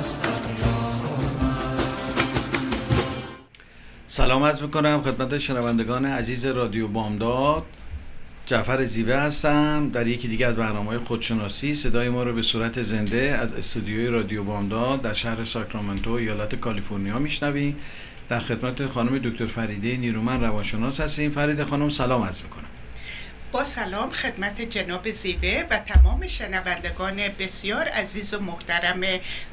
یار مستم سلامت می‌کنم خدمت شنوندگان عزیز رادیو بامداد. جعفر زیوه هستم. در یکی دیگه از برنامه خودشناسی صدای ما رو به صورت زنده از استودیوی رادیو بامداد در شهر ساکرامنتو ایالت کالیفرنیا میشنویم در خدمت خانم دکتر فریده نیرومن روانشناس هستیم. فریده خانم سلام عرض می‌کنم. با سلام خدمت جناب زیوه و تمام شنوندگان بسیار عزیز و محترم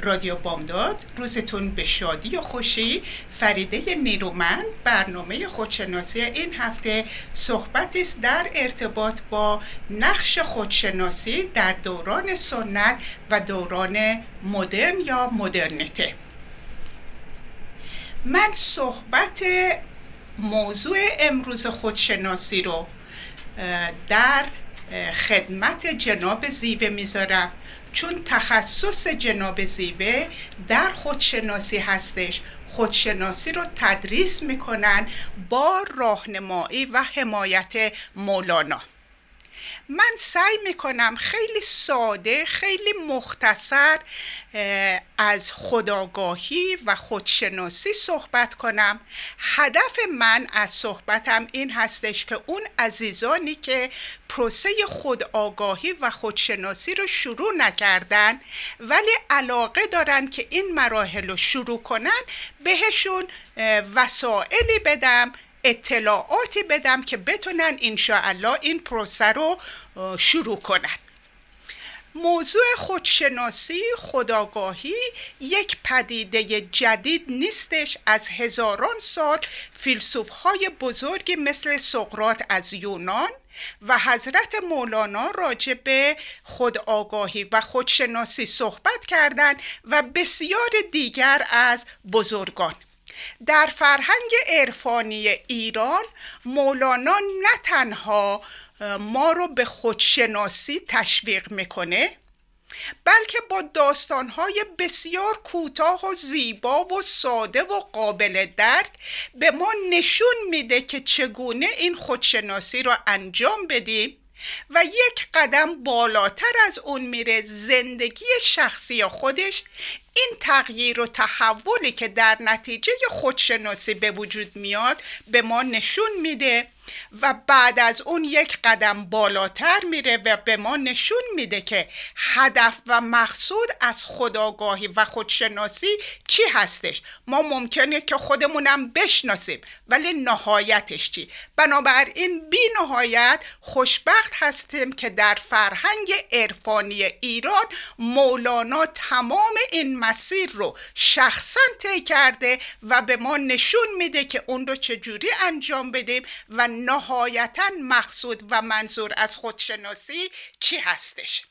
رادیو بامداد. روزتون به شادی و خوشی. فریده نیرومند برنامه خودشناسی این هفته صحبتی است در ارتباط با نقش خودشناسی در دوران سنت و دوران مدرن یا مدرنیته. من صحبت موضوع امروز خودشناسی رو در خدمت جناب زیوه می‌ذارم. چون تخصص جناب زیوه در خودشناسی هستش خودشناسی رو تدریس می‌کنن با راهنمایی و حمایت مولانا. من سعی می‌کنم خیلی ساده خیلی مختصر از خداگاهی و خودشناسی صحبت کنم. هدف من از صحبتم این هستش که اون عزیزانی که پروسه خودآگاهی و خودشناسی رو شروع نکردن ولی علاقه دارن که این مراحل رو شروع کنن بهشون وسائلی بدم اطلاعاتی بدم که بتونن انشاءالله این پروسه رو شروع کنن. موضوع خودشناسی خداگاهی یک پدیده جدید نیستش. از هزاران سال فیلسوف های بزرگی مثل سقرات از یونان و حضرت مولانا راجع به خودآگاهی و خودشناسی صحبت کردند و بسیار دیگر از بزرگان. در فرهنگ عرفانی ایران مولانا نه تنها ما رو به خودشناسی تشویق می‌کنه بلکه با داستانهای بسیار کوتاه و زیبا و ساده و قابل درک به ما نشون میده که چگونه این خودشناسی رو انجام بدیم. و یک قدم بالاتر از اون میره زندگی شخصی خودش. این تغییر و تحولی که در نتیجه خودشناسی به وجود میاد به ما نشون میده و بعد از اون یک قدم بالاتر میره و به ما نشون میده که هدف و مقصود از خداگاهی و خودشناسی چی هستش. ما ممکنه که خودمونم بشناسیم ولی نهایتش چی؟ بنابراین بی نهایت خوشبخت هستیم که در فرهنگ عرفانی ایران مولانا تمام این مسیر رو شخصا طی کرده و به ما نشون میده که اون رو چجوری انجام بدیم و نهایتا مقصود و منظور از خودشناسی چی هستش؟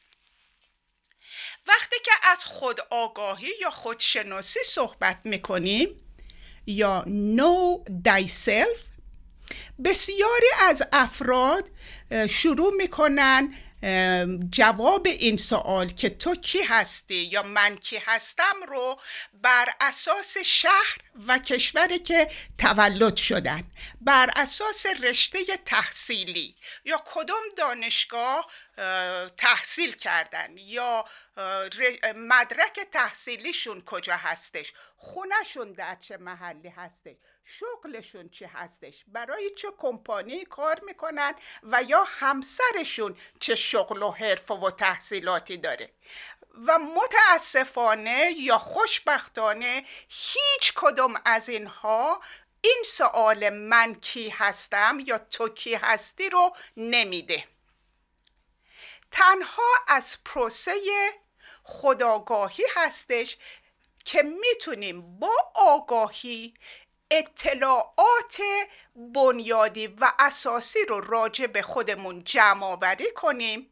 وقتی که از خود آگاهی یا خودشناسی صحبت می‌کنیم یا know thyself بسیاری از افراد شروع می‌کنن جواب این سوال که تو کی هستی یا من کی هستم رو بر اساس شهر و کشوری که تولد شدن بر اساس رشته تحصیلی یا کدام دانشگاه تحصیل کردن یا مدرک تحصیلیشون کجا هستش؟ خونهشون در چه محلی هستش؟ شغلشون چی هستش؟ برای چه کمپانی کار می‌کنن و یا همسرشون چه شغل و حرف و تحصیلاتی داره؟ و متاسفانه یا خوشبختانه هیچ کدوم از اینها این سوال من کی هستم یا تو کی هستی رو نمیده. تنها از پروسه خداگاهی هستش که می‌تونیم با آگاهی اطلاعات بنیادی و اساسی رو راجع به خودمون جمع آوری کنیم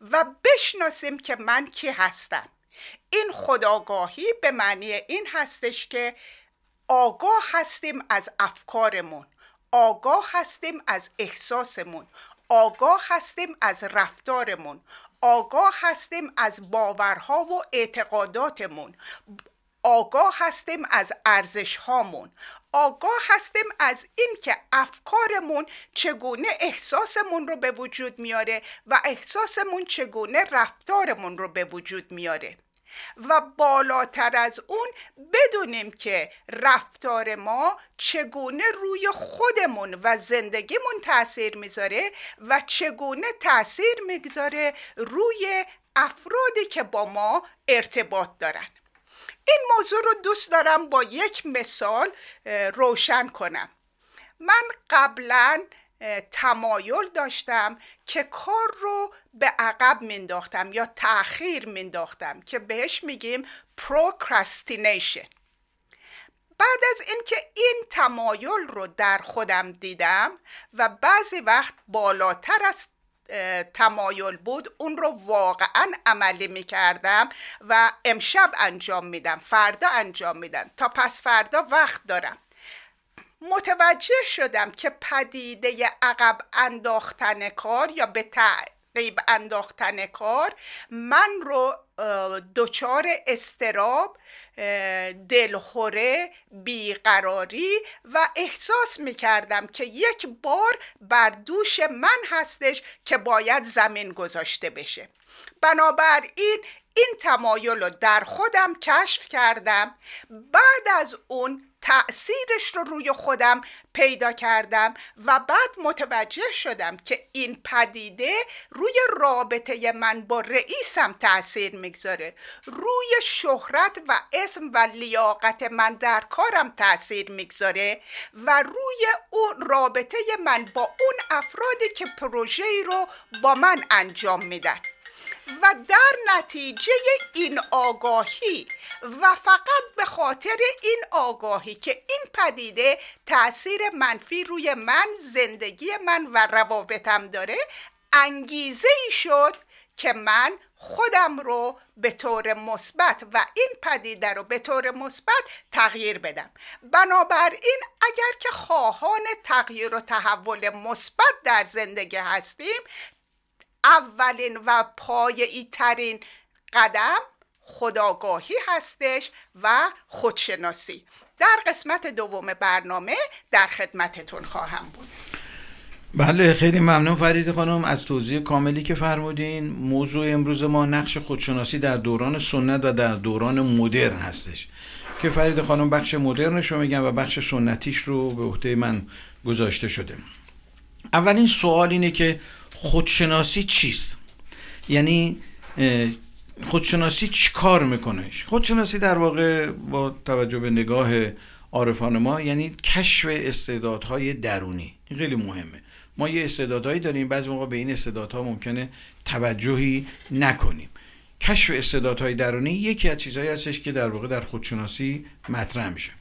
و بشناسیم که من کی هستم. این خداگاهی به معنی این هستش که آگاه هستیم از افکارمون آگاه هستیم از احساسمون آگاه هستیم از رفتارمون آگاه هستیم از باورها و اعتقاداتمون. آگاه هستیم از ارزش هامون آگاه هستیم از این که افکارمون چگونه احساسمون رو به وجود میاره و احساسمون چگونه رفتارمون رو به وجود میاره. و بالاتر از اون بدونیم که رفتار ما چگونه روی خودمون و زندگیمون تاثیر می‌ذاره و چگونه تاثیر می‌گذاره روی افرادی که با ما ارتباط دارن. این موضوع رو دوست دارم با یک مثال روشن کنم. من قبلا تمایل داشتم که کار رو به عقب مینداختم یا تاخیر مینداختم که بهش میگیم procrastination. بعد از اینکه این تمایل رو در خودم دیدم و بعضی وقت بالاتر از تمایل بود اون رو واقعا عملی می‌کردم و امشب انجام میدم فردا انجام میدم تا پس فردا وقت دارم. متوجه شدم که پدیده عقب انداختن کار یا به تعقیب انداختن کار من رو دچار استراب دلخوره بیقراری و احساس می کردم که یک بار بر دوش من هستش که باید زمین گذاشته بشه. بنابراین این تمایل رو در خودم کشف کردم. بعد از اون تأثیرش رو روی خودم پیدا کردم و بعد متوجه شدم که این پدیده روی رابطه من با رئیسم تأثیر می‌گذاره. روی شهرت و اسم و لیاقت من در کارم تأثیر می‌گذاره و روی اون رابطه من با اون افرادی که پروژه رو با من انجام میدن. و در نتیجه این آگاهی و فقط به خاطر این آگاهی که این پدیده تاثیر منفی روی من زندگی من و روابطم داره انگیزه ای شد که من خودم رو به طور مثبت و این پدیده رو به طور مثبت تغییر بدم. بنابراین اگر که خواهان تغییر و تحول مثبت در زندگی هستیم اولین و پایه‌ای ترین قدم خداگاهی هستش و خودشناسی. در قسمت دوم برنامه در خدمتتون خواهم بود. بله خیلی ممنون فرید خانم. از توضیح کاملی که فرمودین موضوع امروز ما نقش خودشناسی در دوران سنت و در دوران مدرن هستش. که فرید خانم بخش مدرنش رو میگن و بخش سنتیش رو به عهده من گذاشته شده. اولین سوال اینه که خودشناسی چیست؟ یعنی خودشناسی چی کار می‌کنه؟ خودشناسی در واقع با توجه به نگاه عارفان ما یعنی کشف استعدادهای درونی. این خیلی مهمه. ما یه استعدادهایی داریم بعضی موقع به این استعدادها ممکنه توجهی نکنیم. کشف استعدادهای درونی یکی از چیزهایی هستش که در واقع در خودشناسی مطرح میشه.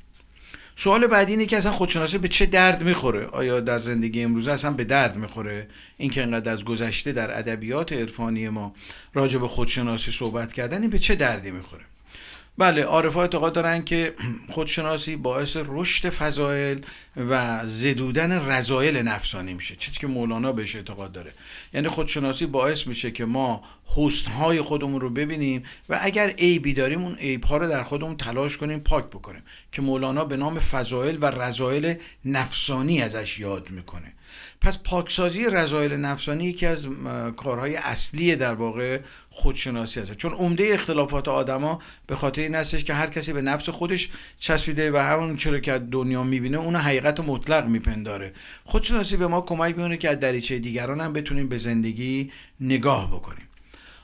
سوال بعدی اینه که اصلا خودشناسی به چه درد می‌خوره؟ آیا در زندگی امروزه اصلا به درد می‌خوره؟ اینکه انقدر از گذشته در ادبیات عرفانی ما راجع به خودشناسی صحبت کردن این به چه دردی می‌خوره؟ بله عارفا اعتقاد دارن که خودشناسی باعث رشد فضایل و زدودن رضایل نفسانی میشه چیزی که مولانا بهش اعتقاد داره. یعنی خودشناسی باعث میشه که ما های خودمون رو ببینیم و اگر عیبی داریم اون عیب ها رو در خودمون تلاش کنیم پاک بکنیم که مولانا به نام فضایل و رضایل نفسانی ازش یاد می‌کنه. پس پاکسازی رضایل نفسانی یکی از کارهای اصلی در واقع خودشناسی هست چون عمده اختلافات آدما به خاطر این هستش که هر کسی به نفس خودش چسبیده و همون چرا که دنیا می‌بینه اون حقیقت مطلق میپنداره. خودشناسی به ما کمک می‌کنه که از دریچه دیگران هم بتونیم به زندگی نگاه بکنیم.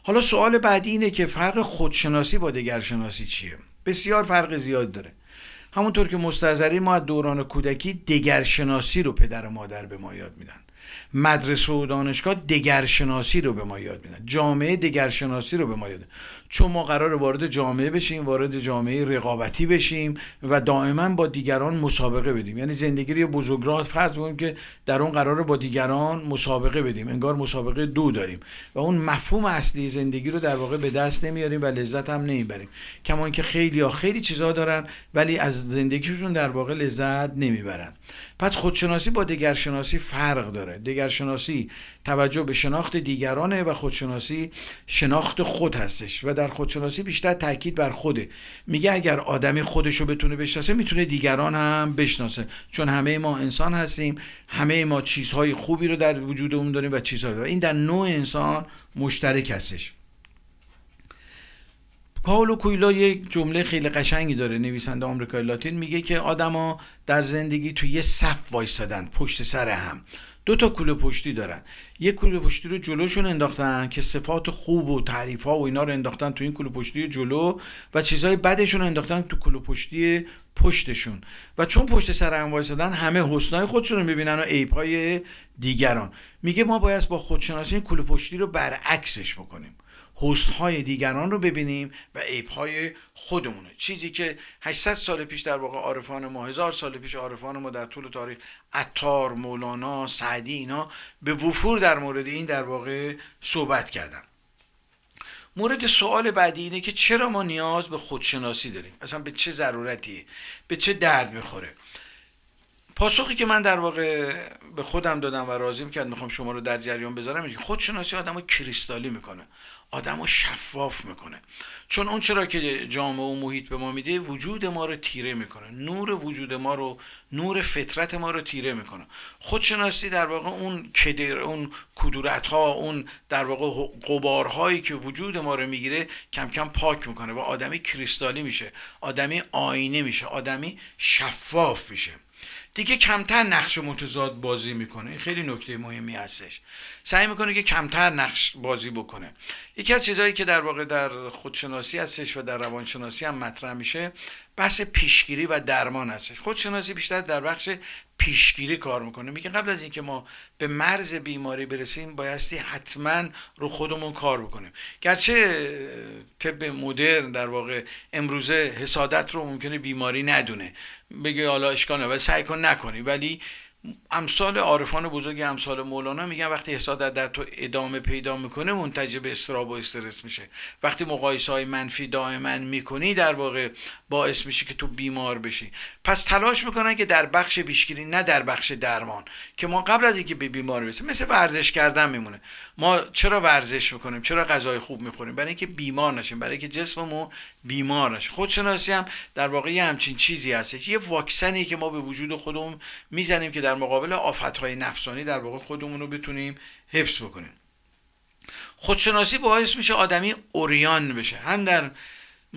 حالا سوال بعدی اینه که فرق خودشناسی با دگرشناسی چیه؟ بسیار فرق زیاد داره. همونطور که مستظری ما از دوران کودکی دگرشناسی رو پدر و مادر به ما یاد میدن. مدرسه و دانشگاه دگرشناسی رو به ما یاد میدن. جامعه دگرشناسی رو به ما یاد. چون ما قرار وارد جامعه بشیم وارد جامعه رقابتی بشیم و دائما با دیگران مسابقه بدیم. یعنی زندگی رو بزرگراه فرض بکنیم که در اون قرار با دیگران مسابقه بدیم. انگار مسابقه دو داریم. و اون مفهوم اصلی زندگی رو در واقع به دست نمیاریم و لذت هم نمی‌بریم. کما که خیلی ها خیلی چیزا دارن ولی از زندگیشون در واقع لذت نمی‌برن. پس خودشناسی با دگرشناسی فرق داره. دگرشناسی توجه به شناخت دیگرانه و خودشناسی شناخت خود هستش و در خودشناسی بیشتر تاکید بر خوده. میگه اگر آدمی خودشو بتونه بشناسه می‌تونه دیگران هم بشناسه. چون همه ما انسان هستیم همه ما چیزهای خوبی رو در وجودمون داریم و چیزهای داریم. این در نوع انسان مشترک هستش. پاولو کویلا یک جمله خیلی قشنگی داره نویسنده آمریکای لاتین میگه که آدما در زندگی تو یه صف وایسادن پشت سر هم. دو تا کوله پشتی دارن. یک کوله پشتی رو جلوشون انداختن که صفات خوب و تعریف ها و اینا رو انداختن تو این کوله پشتی جلو و چیزهای بدشون رو انداختن تو کوله پشتی پشتشون. و چون پشت سر هم وایسادن همه حسنای خودشون رو می‌بینن و عیبهای دیگران. میگه ما باید با خودشناسی این کوله پشتی رو برعکسش بکنیم. حسنهای دیگران رو ببینیم و عیبهای خودمونه. چیزی که 800 سال پیش در واقع عارفان ما هزار سال پیش عارفان ما در طول تاریخ عطار مولانا سعدی اینا به وفور در مورد این در واقع صحبت کردن. مورد سوال بعدی اینه که چرا ما نیاز به خودشناسی داریم؟ اصلا به چه ضرورتی به چه درد می‌خوره؟ پاسخی که من در واقع به خودم دادم و راضیم کرد می‌خوام شما رو در جریان بذارم اینه خودشناسی آدم رو کریستالی می‌کنه. آدم رو شفاف می‌کنه. چون اون چرا که جامعه و محیط به ما میده وجود ما رو تیره می‌کنه. نور وجود ما رو نور فطرت ما رو تیره می‌کنه. خودشناسی در واقع اون کدر اون کدورت ها اون در واقع قبارهایی که وجود ما رو می‌گیره کم کم پاک می‌کنه و آدمی کریستالی میشه. آدمی آینه میشه. آدمی شفاف میشه. دیگه کمتر نقش متضاد بازی می‌کنه. این خیلی نکته مهمی هستش. سعی می‌کنه که کمتر نقش بازی بکنه. یکی از چیزهایی که در واقع در خودشناسی هستش و در روانشناسی هم مطرح میشه بحث پیشگیری و درمان هستش. خودشناسی بیشتر در بخش پیشگیری کار می‌کنه. میگه قبل از اینکه ما به مرز بیماری برسیم بایستی حتما رو خودمون کار بکنیم. گرچه طب مدرن در واقع امروزه حسادت رو ممکنه بیماری ندونه. بگه حالا اشکال ولی سعی کن نکنی. ولی امثال عارفان بزرگ امثال مولانا میگن وقتی حسادت در تو ادامه پیدا می‌کنه منتج به استراب و استرس میشه. وقتی مقایسه های منفی دائما می‌کنی در واقع باعث میشه که تو بیمار بشی. پس تلاش می‌کنن که در بخش بیشگیری نه در بخش درمان که ما قبل از اینکه به بیمار برسیم مثل ورزش کردن میمونه. ما چرا ورزش می‌کنیم؟ چرا غذای خوب می‌خوریم؟ برای اینکه بیمار نشیم برای اینکه جسممون بیمار نشه. خودشناسی هم در واقع همچین چیزی هستش. یه واکسنی که ما به وجود خودمون می‌زنیم که در مقابل آفتهای نفسانی در واقع خودمون رو بتونیم حفظ بکنیم. خودشناسی باعث میشه آدمی اوریان بشه. هم در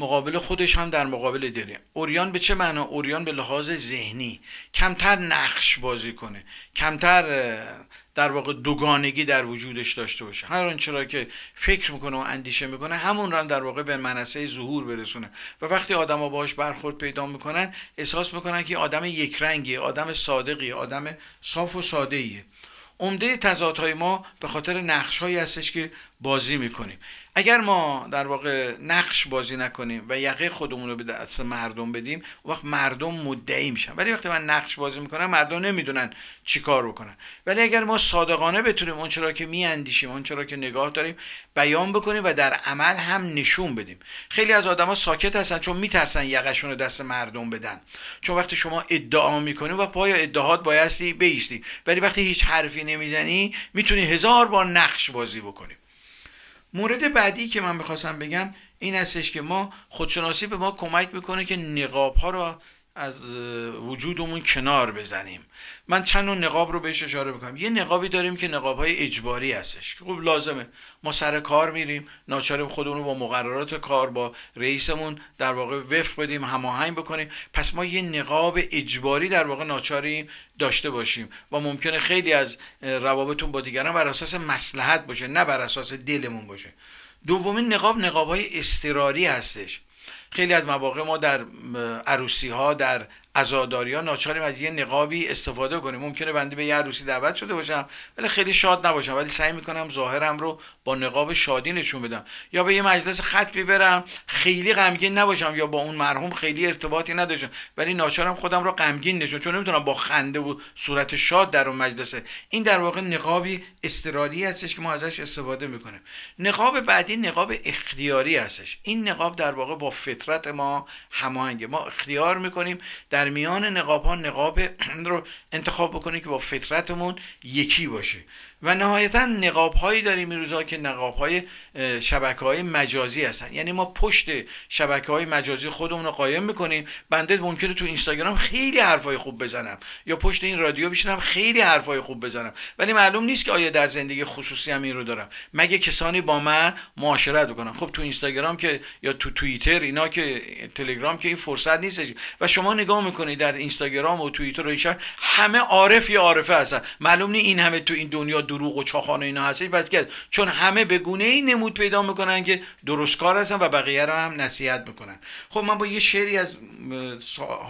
مقابل خودش هم در مقابل دلی اوریان به چه معنا؟ اوریان به لحاظ ذهنی کمتر نقش بازی کنه. کمتر در واقع دوگانگی در وجودش داشته باشه. هر آنچه را که فکر می‌کنه و اندیشه می‌کنه همون را در واقع به منصه ظهور برسونه. و وقتی آدما باهاش برخورد پیدا می‌کنن احساس می‌کنن که آدم یک رنگی آدم صادقی آدم صاف و ساده ایه عمده تضادهای ما به خاطر نقش هایی هستش که بازی می‌کنیم. اگر ما در واقع نقش بازی نکنیم و یقه خودمون رو به دست مردم بدیم وقت مردم مدعی میشن. ولی وقتی من نقش بازی می‌کنم مردم نمی‌دونن چی کار بکنن. ولی اگر ما صادقانه بتونیم اون چرا که میاندیشیم اون چرا که نگاه داریم بیان بکنیم و در عمل هم نشون بدیم. خیلی از آدما ساکت هستن چون میترسن یقهشون رو دست مردم بدن. چون وقتی شما ادعا می‌کنی و پای ادعاات بایستی بیستی ولی وقتی هیچ حرفی نمی‌زنی می‌تونی هزار بار نقش بازی بکنی. مورد بعدی که من می‌خواستم بگم این هستش که ما خودشناسی به ما کمک می‌کنه که نقاب ها رو از وجودمون کنار بزنیم. من چند نوع نقاب رو بهش اشاره بکنم یه نقابی داریم که نقاب های اجباری هستش. که خب لازمه. ما سر کار میریم. ناچاریم خودمون رو با مقررات کار با رئیسمون در واقع وفق بدیم هماهنگ بکنیم. پس ما یه نقاب اجباری در واقع ناچاریم داشته باشیم و ممکنه خیلی از روابطون با دیگران بر اساس مسلحت باشه نه بر اساس دلمون باشه. دومین نقاب نقاب های استراری هستش. خیلی از مواقع ما در عروسی ها در عزاداری ها ناچاریم از یه نقابی استفاده کنیم. ممکنه بنده به یه عروسی دعوت شده باشم ولی خیلی شاد نباشم. ولی سعی می‌کنم ظاهرم رو با نقاب شادی نشون بدم. یا به یه مجلس خطبی برم خیلی غمگین نباشم یا با اون مرحوم خیلی ارتباطی نداشتم. ولی ناچارم خودم رو غمگین نشون چون نمی‌تونم با خنده و صورت شاد در اون مجلسه. این در واقع نقابی استرالی هستش که ما ازش استفاده می‌کنیم. نقاب بعدی نقاب اختیاری هستش. این نقاب در واقع با فطرت ما هماهنگه. ما اختیار می‌کنیم در میان نقاب ها نقاب رو انتخاب بکنیم که با فطرتمون یکی باشه. و نهایتا نقاب هایی داریم این روزها که نقاب های شبکه های مجازی هستن. یعنی ما پشت شبکه های مجازی خودمون رو قایم می‌کنیم. بنده ممکنه تو اینستاگرام خیلی حرفای خوب بزنم. یا پشت این رادیو بشینم خیلی حرفای خوب بزنم. ولی معلوم نیست که آیا در زندگی خصوصی هم این رو دارم. مگه کسانی با من معاشرت بکنن؟ خب تو اینستاگرام که یا تو توییتر اینا که تلگرام که این فرصت نیستش. و شما نگاه می‌کنید در اینستاگرام و توییتر و همه عارف یا عارفه هستن. معلوم نیست این همه تو این دنیا دروغ و چاخانه اینا هستش بس کرد چون همه به گونه ای نمود پیدا می‌کنن که درست کار هستن و بقیه رو هم نصیحت می‌کنن. خب من با یه شعری از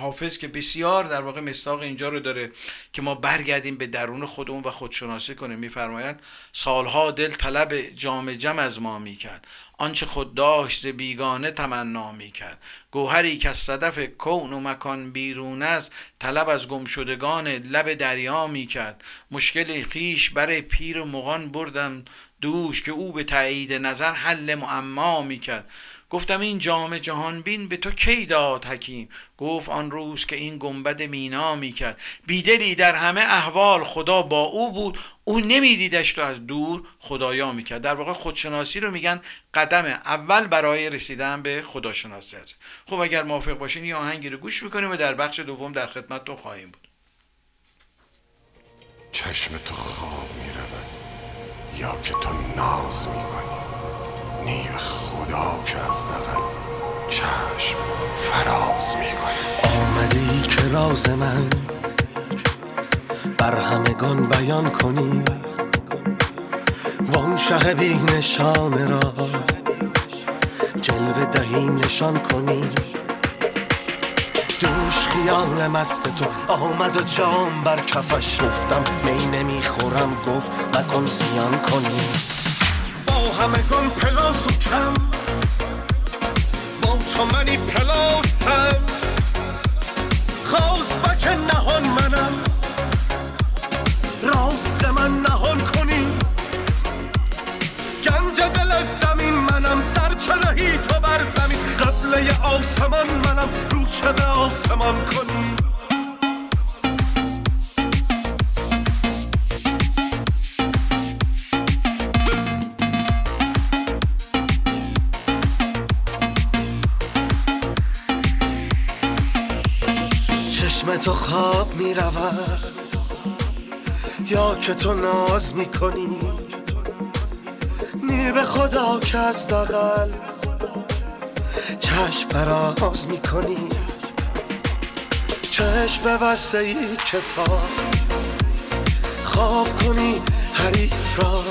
حافظ که بسیار در واقع مستاق اینجا رو داره که ما برگردیم به درون خودمون و خودشناسی کنیم. میفرمایند سالها دل طلب جام جم از ما می‌کرد. آنچه خود داشت بیگانه تمنا می کرد گوهری که از صدف کون و مکان بیرون است طلب از گمشدگان لب دریا می کرد مشکل خیش برای پیر مغان بردم. دوش که او به تایید نظر حل معما می کرد گفتم این جام جهان بین به تو کی داد حکیم؟ گفت آن روز که این گنبد مینا می‌کرد. بیدلی در همه احوال خدا با او بود. او نمیدیدش تو از دور خدایا می‌کرد. در واقع خودشناسی رو میگن قدم اول برای رسیدن به خداشناسی هست خب اگر موافق باشین یه آهنگی رو گوش می‌کنیم و در بخش دوم در خدمتتون خواهیم بود. چشم تو خواب می‌رود یا که تو ناز می‌کنی. نیو خدا که از دقل چشم فراز می‌کنه ای که راز من بر همگان بیان کنی وان شه بی نشان را جلوه دهی نشان کنی. دوش خیال مست تو آمد و جام بر کفش گفتم می نمی‌خورم گفت نکن زیان کنی. همگان پلاس و کم. با چمنی پلاس هم. خواست بک نهان منم. راست من نهان کنی. گنج دل زمین منم. سرچنهی تو بر زمین. قبله آسمان منم. رو چه به آسمان کنی. تو خواب می رود یا که تو ناز می کنی نی به خدا که از دقل چشم فراز می کنی چشم بسته ای کتاب خواب کنی حریف را.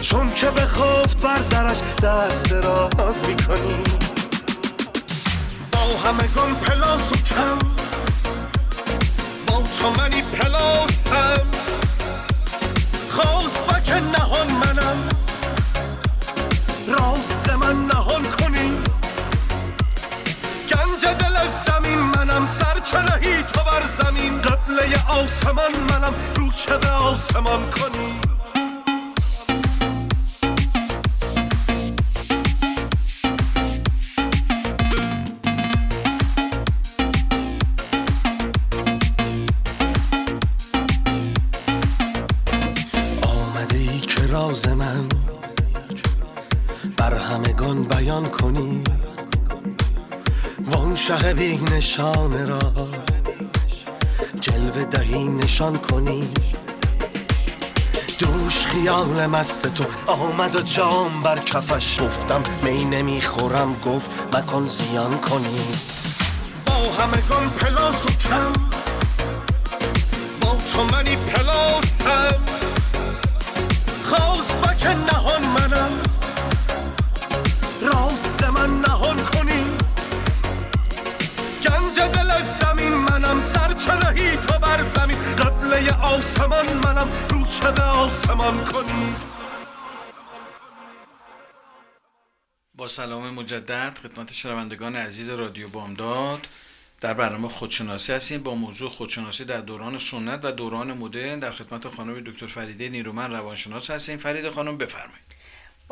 چون که به خفت بر زرش دست راز می کنی با همگان پلاس و کم چمنی پلاس هم. خواست بک نهان منم. راست من نهان کنی. گنج دل زمین منم سرچنهی تو بر زمین. قبله آسمان منم رو چه به آسمان کنی؟ بی نشان را. جلوه دهی نشان کنی. دوش خیال مست تو. آمد و جام بر کفش گفتم می نمی‌خورم. گفت مکن زیان کنی. با همگان پلاس و کم. با چمنی پلاس آسمان منم رو چه به آسمان کنی؟ با سلام مجدد خدمت شنوندگان عزیز رادیو بامداد. در برنامه خودشناسی هستیم. با موضوع خودشناسی در دوران سنت و دوران مدرن در خدمت خانم دکتر فریده نیرومن روانشناس هستیم. فرید خانم بفرمایید.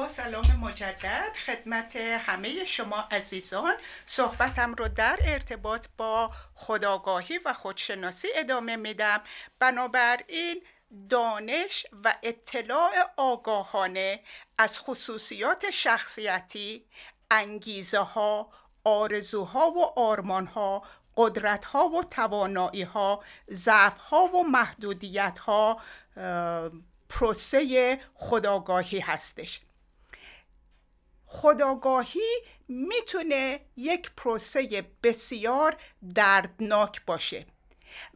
با سلام مجدد خدمت همه شما عزیزان. صحبتم رو در ارتباط با خداگاهی و خودشناسی ادامه میدم. بنابراین دانش و اطلاع آگاهانه از خصوصیات شخصیتی انگیزه ها آرزوها و آرمانها قدرت ها و توانایی ها ضعف ها و محدودیت ها پروسه خداگاهی هستش. خداگاهی می‌تونه یک پروسه بسیار دردناک باشه.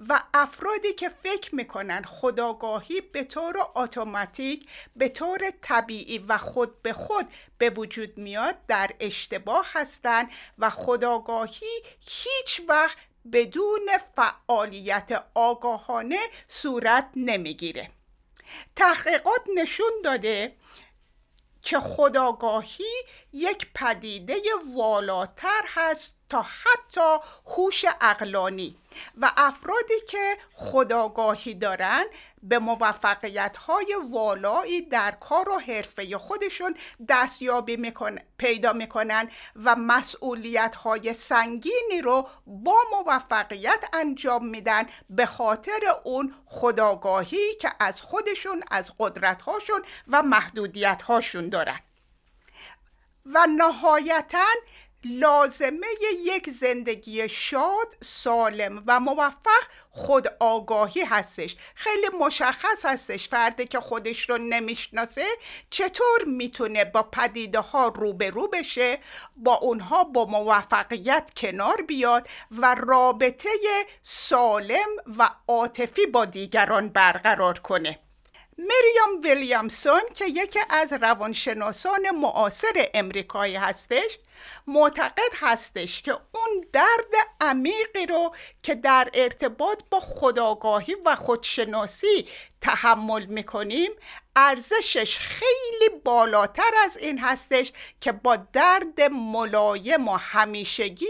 و افرادی که فکر می‌کنن خداگاهی به طور اتوماتیک به طور طبیعی و خود به خود به وجود میاد در اشتباه هستند و خداگاهی هیچ وقت بدون فعالیت آگاهانه صورت نمی‌گیره. تحقیقات نشون داده که خداگاهی یک پدیده والاتر هست تا حتی هوش اقلانی و افرادی که خداگاهی دارن به موفقیت های والایی در کار و حرفه خودشون دستیابی میکن، پیدا می‌کنن و مسئولیت های سنگینی رو با موفقیت انجام میدن به خاطر اون خداگاهی که از خودشون از قدرت هاشون و محدودیت هاشون دارن. و نهایتاً لازمه یک زندگی شاد سالم و موفق خود آگاهی هستش. خیلی مشخص هستش فردی که خودش رو نمی‌شناسه چطور می‌تونه با پدیده ها روبرو بشه با اونها با موفقیت کنار بیاد و رابطه سالم و عاطفی با دیگران برقرار کنه. مریام ویلیامسون که یکی از روانشناسان معاصر امریکایی هستش معتقد هستش که اون درد عمیقی رو که در ارتباط با خداگاهی و خودشناسی تحمل می‌کنیم ارزشش خیلی بالاتر از این هستش که با درد ملایم و همیشگی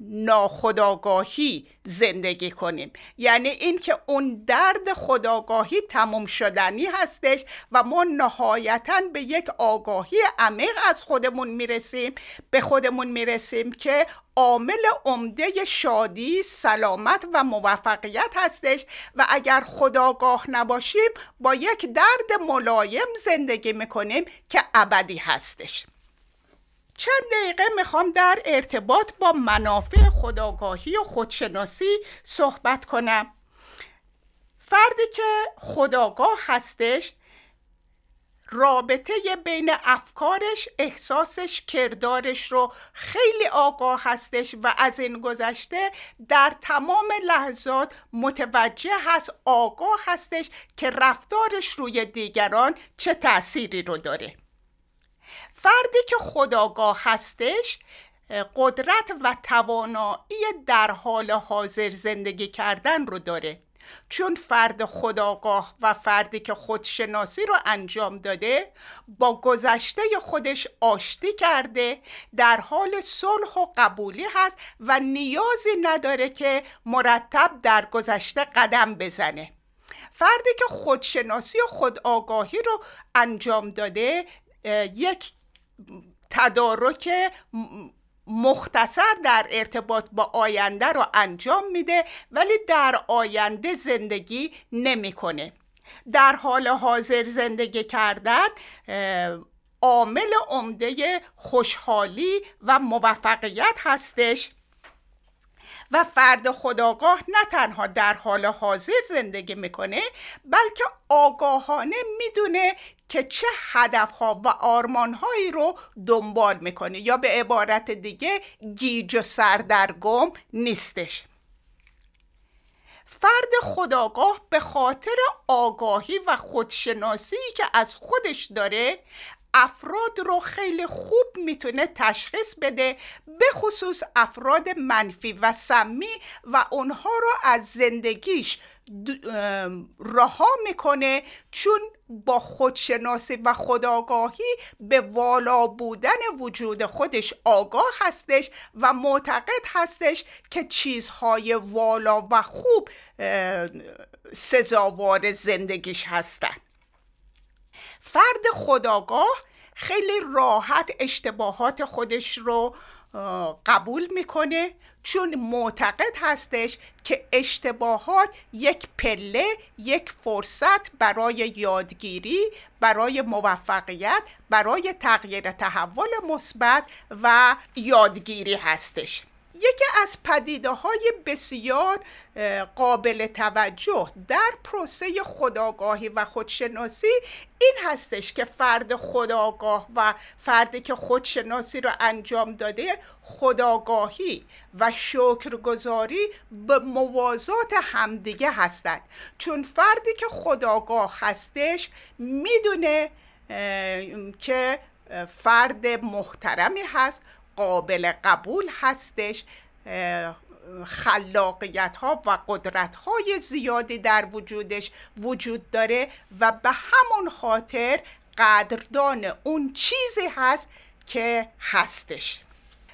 ناخداگاهی زندگی کنیم. یعنی اینکه اون درد خداگاهی تموم شدنی هستش و ما نهایتا به یک آگاهی عمیق از خودمون می‌رسیم. به خودمون می‌رسیم که عامل عمده شادی سلامت و موفقیت هستش و اگر خداگاه نباشیم با یک درد ملایم زندگی می‌کنیم که ابدی هستش. چند دقیقه می‌خوام در ارتباط با منافع خداگاهی و خودشناسی صحبت کنم. فردی که خداگاه هستش رابطه بین افکارش احساسش کردارش رو خیلی آگاه هستش و از این گذشته در تمام لحظات متوجه هست آگاه هستش که رفتارش روی دیگران چه تأثیری رو داره. فردی که خداگاه هستش قدرت و توانایی در حال حاضر زندگی کردن رو داره. چون فرد خداگاه و فردی که خودشناسی رو انجام داده با گذشته خودش آشتی کرده در حال صلح و قبولی هست و نیازی نداره که مرتب در گذشته قدم بزنه. فردی که خودشناسی و خودآگاهی رو انجام داده یک تدارک مختصر در ارتباط با آینده رو انجام میده ولی در آینده زندگی نمی‌کنه. در حال حاضر زندگی کردن عامل عمده خوشحالی و موفقیت هستش و فرد خداگاه نه تنها در حال حاضر زندگی می‌کنه بلکه آگاهانه می‌دونه که چه هدفها و آرمانهایی رو دنبال می‌کنه یا به عبارت دیگه گیج و سردرگم نیستش. فرد خداگاه به خاطر آگاهی و خودشناسی که از خودش داره افراد رو خیلی خوب می‌تونه تشخیص بده به خصوص افراد منفی و سمی و اونها رو از زندگیش رها می‌کنه چون با خودشناسی و خداگاهی به والا بودن وجود خودش آگاه هستش و معتقد هستش که چیزهای والا و خوب سزاوار زندگیش هستن. فرد خداگاه خیلی راحت اشتباهات خودش رو قبول می‌کنه چون معتقد هستش که اشتباهات یک پله یک فرصت برای یادگیری برای موفقیت برای تغییر تحول مثبت و یادگیری هستش. یکی از پدیده های بسیار قابل توجه در پروسه خداگاهی و خودشناسی این هستش که فرد خداگاه و فردی که خودشناسی رو انجام داده خداگاهی و شکرگزاری به موازات همدیگه هستند. چون فردی که خداگاه هستش می‌دونه که فرد محترمی هست قابل قبول هستش خلاقیت ها و قدرت های زیادی در وجودش وجود داره و به همون خاطر قدردان اون چیزی هست که هستش.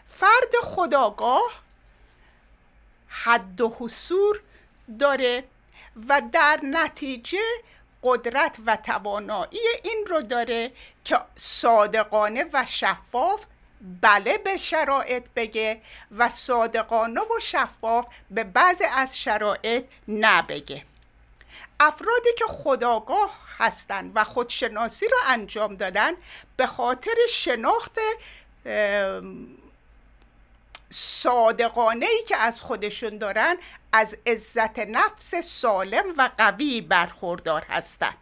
فرد خداگاه حد و حصور داره و در نتیجه قدرت و توانایی این رو داره که صادقانه و شفاف بله به شرایط بگه و صادقانه و شفاف به بعضی از شرایط نبگه. افرادی که خداگاه هستند و خودشناسی رو انجام دادن به خاطر شناخت صادقانه ای که از خودشون دارن از عزت نفس سالم و قوی برخوردار هستند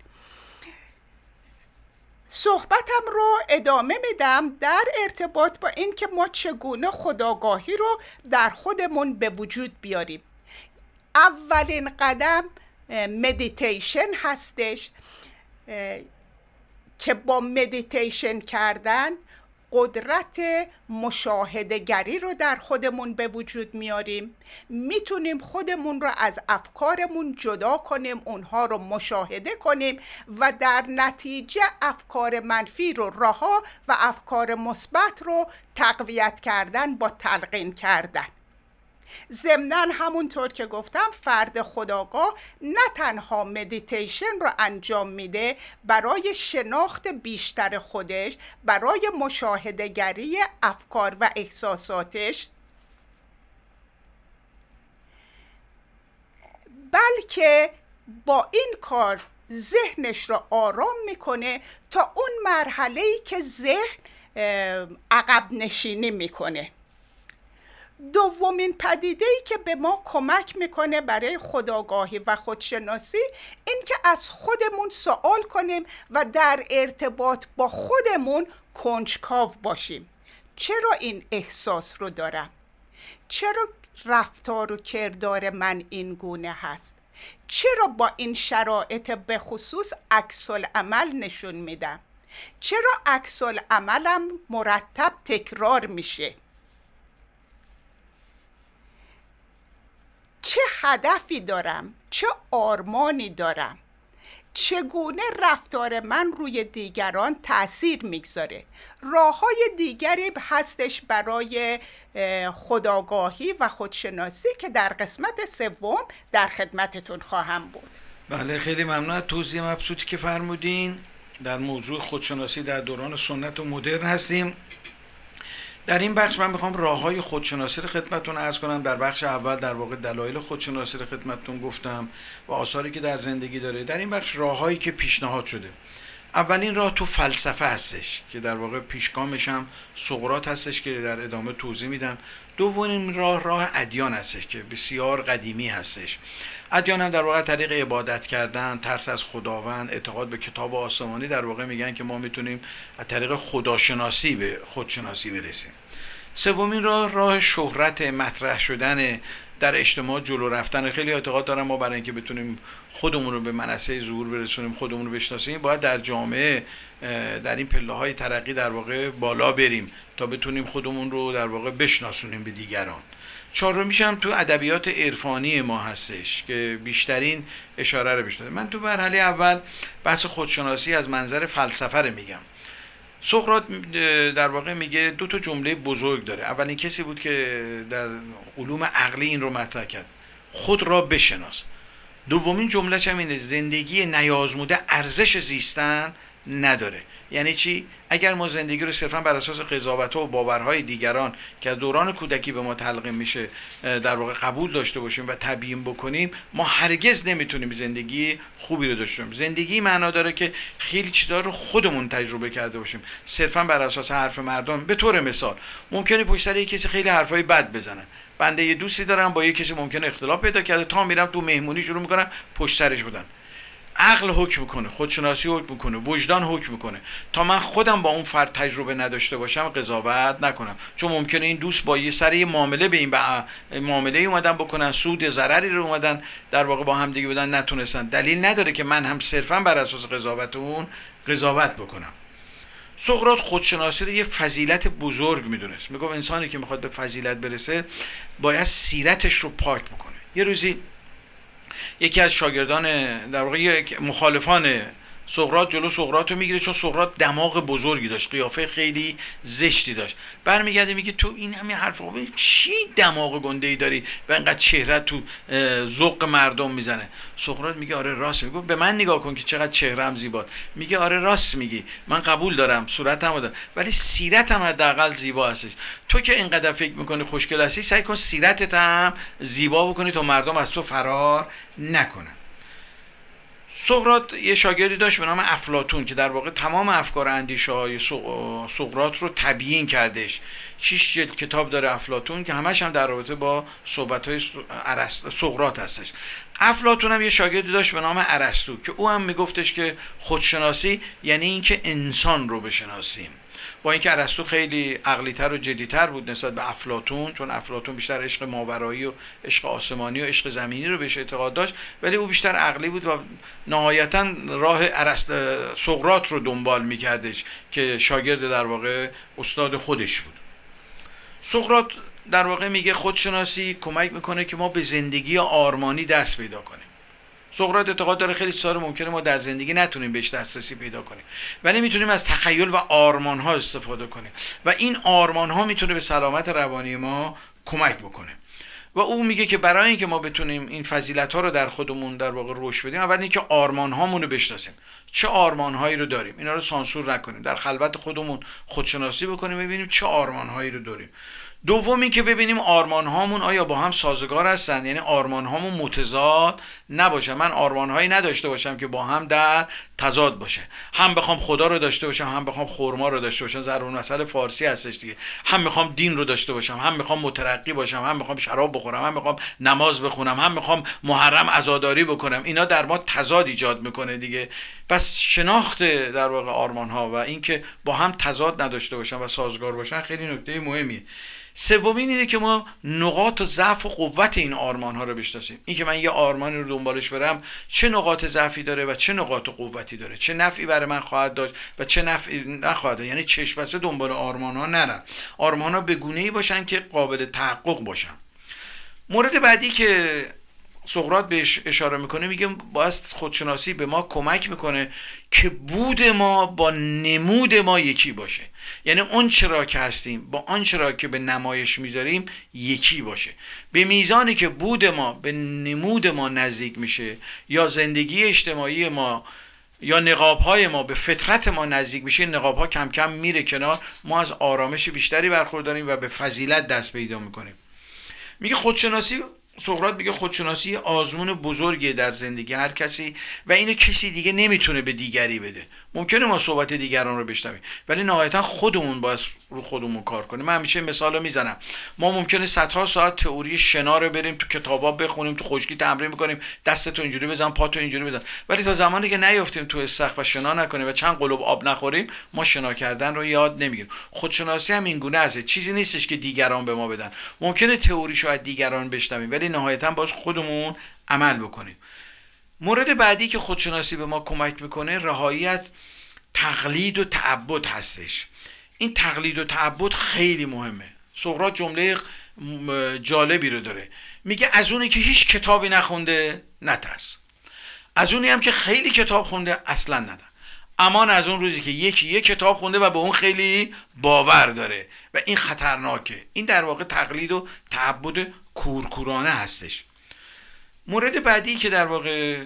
صحبتم رو ادامه میدم در ارتباط با اینکه ما چگونه خداگاهی رو در خودمون به وجود بیاریم. اولین قدم مدیتیشن هستش که با مدیتیشن کردن قدرت مشاهدگری رو در خودمون به وجود میاریم. می‌تونیم خودمون رو از افکارمون جدا کنیم اونها رو مشاهده کنیم و در نتیجه افکار منفی رو رها و افکار مثبت رو تقویت کردن با تلقین کردن. ضمنا همونطور که گفتم فرد خداگاه نه تنها مدیتیشن رو انجام میده برای شناخت بیشتر خودش برای مشاهدهگری افکار و احساساتش. بلکه با این کار ذهنش رو آرام می‌کنه تا اون مرحله ای که ذهن عقب نشینی می‌کنه. دومین پدیده ای که به ما کمک می‌کنه برای خداگاهی و خودشناسی این که از خودمون سوال کنیم و در ارتباط با خودمون کنجکاو باشیم. چرا این احساس رو دارم؟ چرا رفتار و کردار من این گونه هست؟ چرا با این شرایط به خصوص عکس عمل نشون میدم؟ چرا عکس عملم مرتب تکرار میشه؟ چه هدفی دارم؟ چه آرمانی دارم؟ چگونه رفتار من روی دیگران تاثیر می‌گذاره؟ راه های دیگری هستش برای خداگاهی و خودشناسی که در قسمت سوم در خدمتتون خواهم بود. بله خیلی ممنون از توضیح مبسوطی که فرمودین. در موضوع خودشناسی در دوران سنت و مدرن هستیم. در این بخش من می‌خوام راه های خودشناسی رو خدمتتون ارز کنم. در بخش اول در واقع دلایل خودشناسی رو خدمتتون گفتم و آثاری که در زندگی داره. در این بخش راههایی که پیشنهاد شده. اولین راه تو فلسفه هستش که در واقع پیشگامش هم سقرات هستش که در ادامه توضیح میدم. دومین راه راه ادیان هستش که بسیار قدیمی هستش. ادیان هم در واقع طریق عبادت کردن ترس از خداوند اعتقاد به کتاب آسمانی در واقع میگن که ما می‌تونیم از طریق خداشناسی به خودشناسی برسیم. سومین راه راه شهرت مطرح شدن در اجتماع جلو رفتن. خیلی اعتقاد دارم ما برای اینکه بتونیم خودمون رو به منصه ظهور برسونیم خودمون رو بشناسیم باید در جامعه در این پله های ترقی در واقع بالا بریم تا بتونیم خودمون رو در واقع بشناسونیم به دیگران. چهارمیش هم تو ادبیات عرفانی ما هستش که بیشترین اشاره رو بشناسیم من تو مرحله اول بحث خودشناسی از منظر فلسفه رو میگم. سقراط در واقع میگه دو تا جمله بزرگ داره. اولین کسی بود که در علوم عقلی این رو مطرح کرد. خود را بشناس. دومین جملهش هم اینه زندگی نیازموده ارزش زیستن نداره. یعنی چی؟ اگر ما زندگی رو صرفا بر اساس قضاوت و باورهای دیگران که از دوران کودکی به ما تلقین میشه در واقع قبول داشته باشیم و تبیین بکنیم ما هرگز نمی‌تونیم زندگی خوبی رو داشته باشیم. زندگی معنا داره که خیلی چیزا رو خودمون تجربه کرده باشیم. صرفا بر اساس حرف مردم. به طور مثال ممکنه پشت سر کسی خیلی حرفای بد بزنه. بنده یه دوستی دارم با یه کسی ممکنه اختلاف پیدا کرده. تا میرم تو مهمونی شروع می‌کنم پشت سرش بودن. عقل حکم می‌کنه خودشناسی حکم می‌کنه وجدان حکم می‌کنه تا من خودم با اون فرد تجربه نداشته باشم قضاوت نکنم. چون ممکنه این دوست با یه سر یه معامله به این معامله اومدن بکنن سود ضرری رو اومدن در واقع با هم دیگه بدن نتونستن. دلیل نداره که من هم صرفا بر اساس قضاوت اون قضاوت بکنم. سقراط خودشناسی رو یه فضیلت بزرگ می‌دونست. میگم انسانی که می‌خواد به فضیلت برسه باید سیرتش رو پاک بکنه. یه روزی یکی از شاگردان در واقع مخالفان سقراط جلو سقراط رو می‌گیره چون سقراط دماغ بزرگی داشت قیافه خیلی زشتی داشت. برمیگرده میگه تو این همین حرف چی دماغ گنده ای داری و اینقدر چهره تو ذوق مردم می‌زنه. سقراط میگه آره راست میگه به من نگاه کن که چقدر چهرم زیباد میگه آره راست میگی. من قبول دارم صورتم دارم. ولی سیرتم حداقل زیبا هستش. تو که اینقدر فکر می‌کنی خوشگل هستی سعی کن سیرتت هم زیبا بکنی تا مردم از تو فرار نکنن. سقرات یه شاگردی داشت به نام افلاتون که در واقع تمام افکار اندیشه های سقرات رو تبیین کردش. شش جلد کتاب داره افلاتون که همش هم در رابطه با صحبت های سقرات هستش. افلاتون هم یه شاگردی داشت به نام ارسطو که او هم میگفتش که خودشناسی یعنی اینکه انسان رو بشناسیم. با اینکه ارسطو خیلی عقلیتر و جدیتر بود نسبت به افلاتون چون افلاتون بیشتر عشق ماورایی و عشق آسمانی و عشق زمینی رو بهش اعتقاد داشت ولی او بیشتر عقلی بود و نهایتا راه سقرات رو دنبال میکردش که شاگرد در واقع استاد خودش بود. سقرات در واقع میگه خودشناسی کمک می‌کنه که ما به زندگی آرمانی دست پیدا کنیم. سقراط اعتقاد داره خیلی چیزا ممکنه ما در زندگی نتونیم بهش دسترسی پیدا کنیم. ولی می‌تونیم از تخیل و آرمان ها استفاده کنیم. و این آرمان ها می‌تونه به سلامت روانی ما کمک بکنه. و او میگه که برای اینکه ما بتونیم این فضیلت ها رو در خودمون در واقع روش بدیم اول اینکه آرمان هامون رو بشناسیم. چه آرمان هایی رو داریم؟ اینا رو سانسور نکنیم. در خلوت خودمون خودشناسی بکنیم ببینیم چه آرمان هایی رو داریم. دومی که ببینیم آرمان هامون آیا با هم سازگار هستن؟ یعنی آرمان هامون متضاد نباشه. من آرمان هایی نداشته باشم که با هم در تضاد باشه. هم بخوام خدا رو داشته باشم هم بخوام خورما رو داشته باشم. ضرور مسئله فارسی هستش دیگه. هم می‌خوام دین رو داشته باشم هم می‌خوام مترقی باشم هم می‌خوام شراب بخورم هم می‌خوام نماز بخونم هم می‌خوام محرم عزاداری بکنم. اینا در ما تضاد ایجاد می‌کنه دیگه. پس شناخت در واقع آرمان ها و اینکه با هم تضاد نداشته باشن و سازگار باشن خیلی نکته مهمیه. سومین اینه که ما نقاط و ضعف و قوت این آرمان ها رو بشناسیم. این که من یه آرمانی رو دنبالش برم چه نقاط ضعفی داره و چه نقاط قوتی داره؟ چه نفعی برای من خواهد داشت و چه نفعی نخواهد داشت؟ یعنی چشم بسته دنبال آرمان ها نرم. آرمان ها به گونه ای باشن که قابل تحقق باشن. مورد بعدی که سقرات بهش اشاره می‌کنه میگه باید خودشناسی به ما کمک می‌کنه که بود ما با نمود ما یکی باشه. یعنی اون چرا که هستیم با آن چرا که به نمایش می‌ذاریم یکی باشه. به میزانی که بود ما به نمود ما نزدیک میشه یا زندگی اجتماعی ما یا نقاب های ما به فطرت ما نزدیک میشه نقاب ها کم کم میره کنار. ما از آرامش بیشتری برخورداریم و به فضیلت دست پیدا می‌کنیم. میگه خودشناسی سقراط میگه خودشناسی آزمون بزرگی در زندگی هر کسی و اینو کسی دیگه نمی‌تونه به دیگری بده. ممکنه ما صحبت دیگران رو بشنویم ولی نهایتا خودمون باید رو خودمون کار کنیم. من همیشه مثال می‌زنم. ما ممکنه صدها ساعت تئوری شنا رو بریم تو کتابا بخونیم تو خشکی تمرین می‌کنیم دستتو اینجوری بزن پاتو اینجوری بزن. ولی تا زمانی که نیافتیم تو استخر و شنا نکنیم و چند قلوب آب نخوریم ما شنا کردن رو یاد نمی‌گیریم. خودشناسی هم این گونه است. چیزی نیستش که دیگران به ما بدن. ممکنه تئوریشو از دیگران بشنویم ولی نهایتا باز خودمون عمل بکنیم. مورد بعدی که خودشناسی به ما کمک می‌کنه رهایی از تقلید و تعبد هستش. این تقلید و تعبد خیلی مهمه. سقراط جمله جالبی رو داره. میگه از اونی که هیچ کتابی نخونده نترس. از اونی هم که خیلی کتاب خونده اصلا ندن امان از اون روزی که یکی یک کتاب خونده و به اون خیلی باور داره. و این خطرناکه. این در واقع تقلید و تعبد کورکورانه هستش. مورد بعدی که در واقع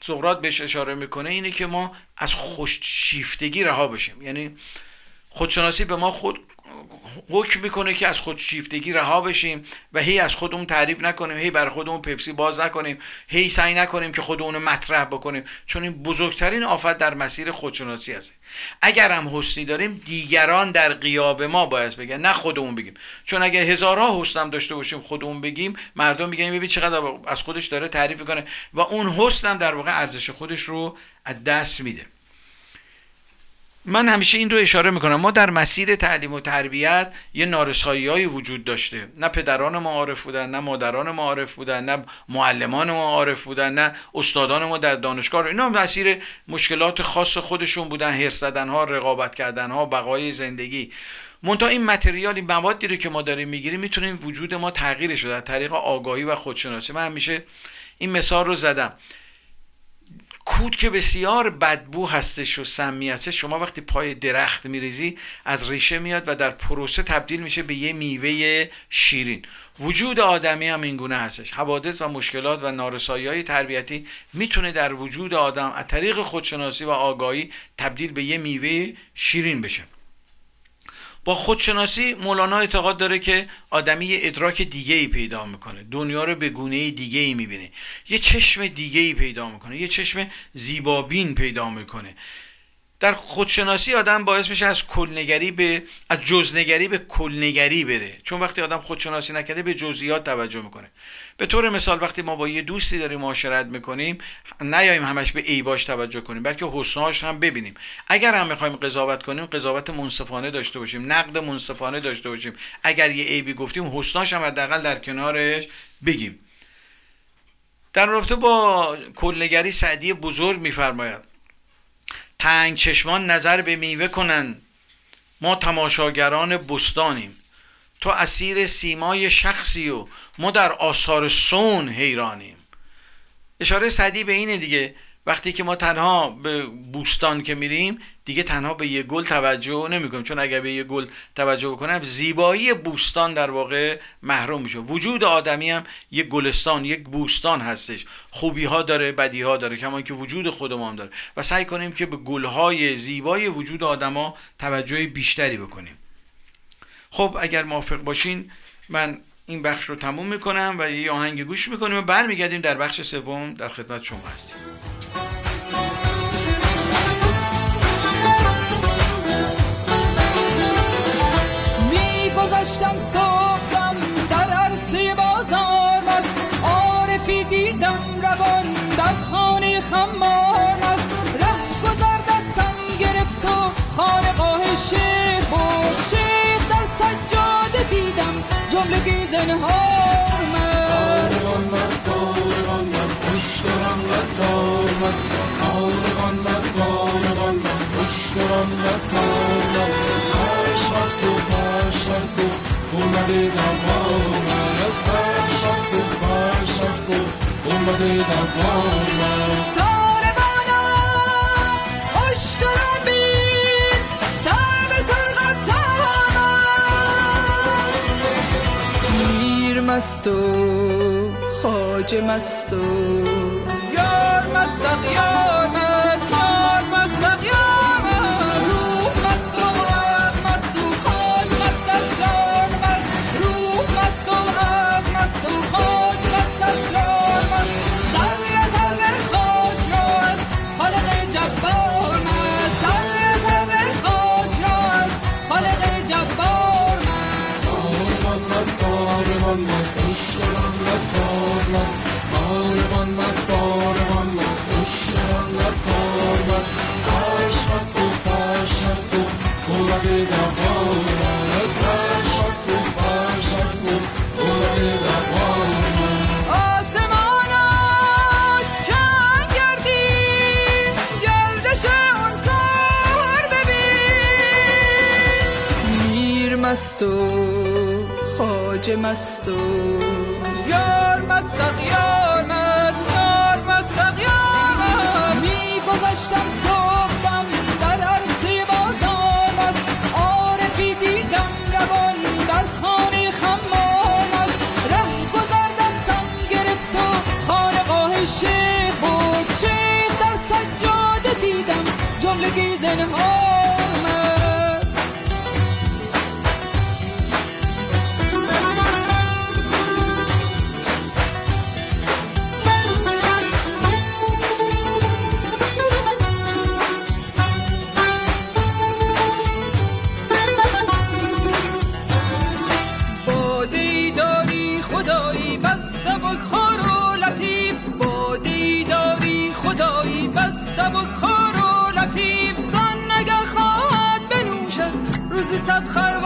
سقراط بهش اشاره می‌کنه اینه که ما از خوششیفتگی رها بشیم. یعنی خودشناسی به ما خود حکم می‌کنه که از خودشیفتگی رها بشیم و هی از خودمون تعریف نکنیم هی بر خودمون پپسی باز نکنیم هی سعی نکنیم که خودمون مطرح بکنیم. چون این بزرگترین آفت در مسیر خودشناسی هست اگر هم حسنی داریم دیگران در قیاب ما باید بگن نه خودمون بگیم. چون اگر هزارها حسنم داشته باشیم خودمون بگیم مردم میگن ببین چقدر از خودش داره تعریف کنه و اون حسنم در واقع ارزش خودش رو از دست میده. من همیشه این رو اشاره می‌کنم. ما در مسیر تعلیم و تربیت یه نارسایی وجود داشته. نه پدران ما عارف بودن نه مادران ما عارف بودن نه معلمان ما عارف بودن نه استادان ما در دانشگاه اینا مسیر مشکلات خاص خودشون بودن. هر زدن ها رقابت کردن ها بقای زندگی. منتها این متریال این موادی رو که ما داریم می‌گیریم می‌تونیم وجود ما تغییرش بده طریق آگاهی و خودشناسی. من همیشه این مثال رو زدم. کود که بسیار بدبو هستش و سمی هستش شما وقتی پای درخت میریزی از ریشه میاد و در پروسه تبدیل میشه به یه میوه شیرین. وجود آدمی هم اینگونه هستش. حوادث و مشکلات و نارسایی های تربیتی می‌تونه در وجود آدم از طریق خودشناسی و آگاهی تبدیل به یه میوه شیرین بشه. با خودشناسی مولانا اعتقاد داره که آدمی یه ادراک دیگه ای پیدا می‌کنه. دنیا رو به گونه دیگه ای می‌بینه. یه چشم دیگه ای پیدا می‌کنه. یه چشم زیبابین پیدا می‌کنه. در خودشناسی آدم باعث میشه از کلنگری به از جزنگری به کلنگری بره. چون وقتی آدم خودشناسی نکرده به جزئیات توجه می‌کنه. به طور مثال وقتی ما با یه دوستی داریم معاشرت می‌کنیم نیاییم همش به عیباش توجه کنیم بلکه حسناش هم ببینیم. اگر هم می‌خوایم قضاوت کنیم قضاوت منصفانه داشته باشیم نقد منصفانه داشته باشیم. اگر یه عیبی گفتیم حسناش هم حداقل در کنارش بگیم. در رابطه با کلنگری سعدی بزرگ میفرماید. تنگ چشمان نظر به میوه کنند. ما تماشاگران بستانیم. تو اسیر سیمای شخصی و ما در آثار سون حیرانیم. اشاره صدی به اینه دیگه. وقتی که ما تنها به بوستان که میریم دیگه تنها به یه گل توجه نمی‌کنیم. چون اگر به یه گل توجه کنم زیبایی بوستان در واقع محروم میشه. وجود آدمی هم یک گلستان یک بوستان هستش. خوبی ها داره بدی ها داره کما که وجود خودمون هم داره. و سعی کنیم که به گل های زیبای وجود آدما توجه بیشتری بکنیم. خب اگر موافق باشین من این بخش رو تموم می‌کنم و یه آهنگ گوش می‌کنیم و برمیگردیم در بخش سوم در خدمت شما هستیم. میگذشتم صبحم در عرصه بازار است. عارفی دیدم روان در خانه خمار است. ره گذر دستم گرفت و خارقاه شعر بود شعر در سجاده دیدم جملگی زنهار آرگان و سارگان و خوشترم و تارم آرگان و تارم هش و سو سو اومده دوام از هش و سو هش و سو اومده دوام سار بالام اشترم بین سر به خاج مست و یار مست یار. مست و یار مست یار مست یار مست یار مست. میگذشتم صبحم در عرصه بازار مست عارفی دیدم روان در خانه خمار مست ره گذر دستم گرفت و خانقاه شیخ بود شیخ در سجاده دیدم جملگی زنهار روزی صد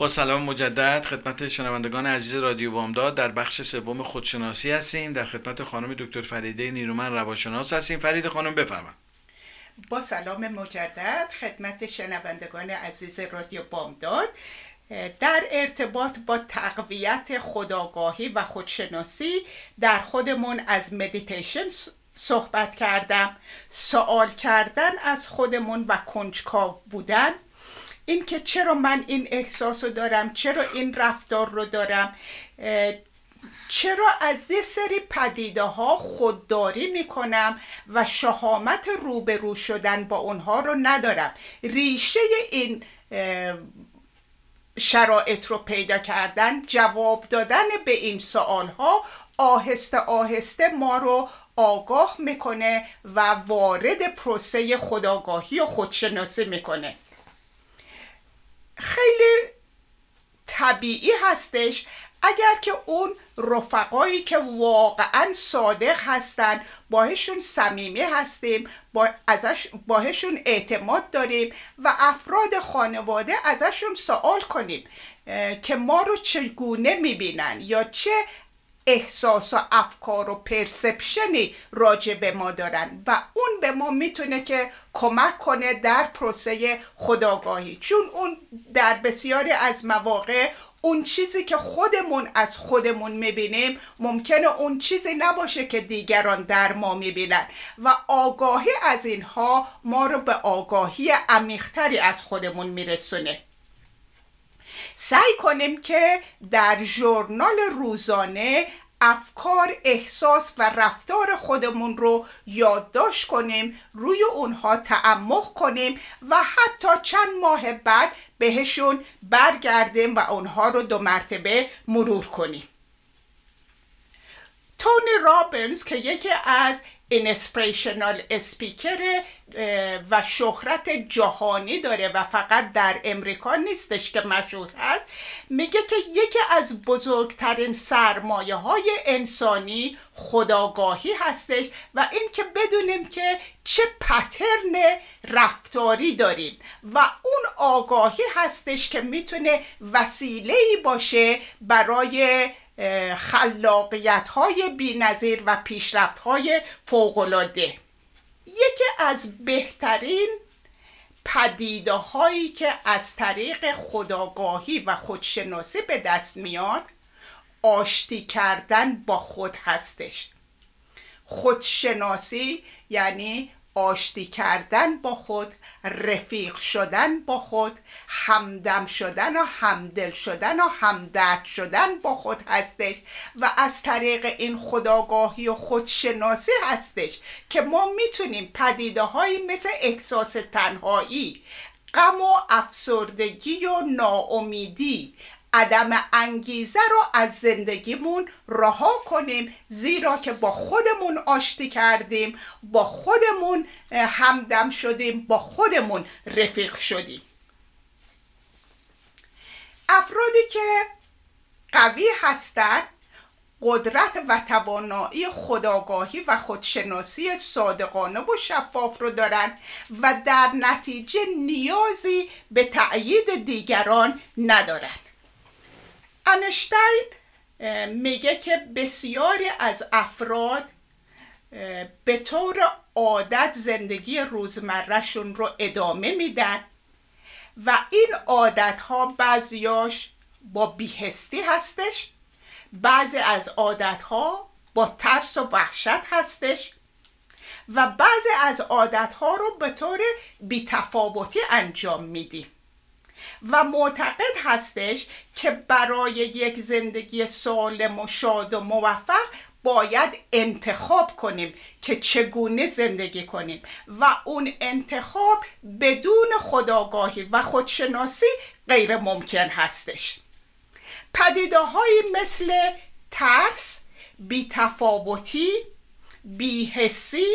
با سلام مجدد خدمت شنوندگان عزیز رادیو بامداد در بخش سوم خودشناسی هستیم. در خدمت خانم دکتر فریده نیرومن روانشناس هستیم. فرید خانم بفرمایید. با سلام مجدد خدمت شنوندگان عزیز رادیو بامداد. در ارتباط با تقویت خداگاهی و خودشناسی در خودمون از مدیتیشن صحبت کردم. سوال کردن از خودمون و کنجکاو بودن اینکه چرا من این احساس رو دارم چرا این رفتار رو دارم چرا از یه سری پدیده ها خودداری می‌کنم و شهامت روبرو شدن با اونها رو ندارم. ریشه این شرایط رو پیدا کردن جواب دادن به این سوال ها آهسته آهسته ما رو آگاه می‌کنه و وارد پروسه خداگاهی و خودشناسی می‌کنه. خیلی طبیعی هستش. اگر که اون رفقایی که واقعا صادق هستن باهشون صمیمی هستیم با ازش باهشون اعتماد داریم و افراد خانواده ازشون سوال کنیم که ما رو چگونه می‌بینن یا چه احساس و افکار و پرسپشنی راجع به ما دارن و اون به ما می‌تونه که کمک کنه در پروسه خداگاهی. چون اون در بسیاری از مواقع اون چیزی که خودمون از خودمون می‌بینیم ممکنه اون چیزی نباشه که دیگران در ما می‌بینن و آگاهی از اینها ما رو به آگاهی عمیقتری از خودمون میرسونه. سعی کنیم که در ژورنال روزانه افکار احساس و رفتار خودمون رو یادداشت کنیم روی اونها تعمق کنیم و حتی چند ماه بعد بهشون برگردیم و اونها رو دو مرتبه مرور کنیم. تونی رابینز که یکی از inspirational speaker و شهرت جهانی داره و فقط در امریکا نیستش که مشهور هست. میگه که یکی از بزرگترین سرمایه های انسانی خودآگاهی هستش و این که بدونیم که چه pattern رفتاری داریم و اون آگاهی هستش که می‌تونه وسیله باشه برای خلاقیت های بی نظیر و پیشرفت های فوقلاده یکی از بهترین پدیده هایی که از طریق خداگاهی و خودشناسی به دست میاد آشتی کردن با خود هستش. خودشناسی یعنی آشتی کردن با خود رفیق شدن با خود همدم شدن و همدل شدن و همدرد شدن با خود هستش و از طریق این خداگاهی و خودشناسی هستش که ما می‌تونیم پدیده هایی مثل احساس تنهایی غم و افسردگی و ناامیدی عدم انگیزه رو از زندگیمون رها کنیم زیرا که با خودمون آشتی کردیم با خودمون همدم شدیم با خودمون رفیق شدیم. افرادی که قوی هستند قدرت و توانایی خداگاهی و خودشناسی صادقانه و شفاف رو دارن و در نتیجه نیازی به تأیید دیگران ندارن. انشتین میگه که بسیاری از افراد به طور عادت زندگی روزمرهشون رو ادامه میدن و این عادت ها بعضیاش با بیهستی هستش بعضی از عادت ها با ترس و وحشت هستش و بعضی از عادت ها رو به طور بیتفاوتی انجام میدیم و معتقد هستش که برای یک زندگی سالم و شاد و موفق باید انتخاب کنیم که چگونه زندگی کنیم. و اون انتخاب بدون خداگاهی و خودشناسی غیر ممکن هستش. پدیده مثل ترس بیتفاوتی بیحسی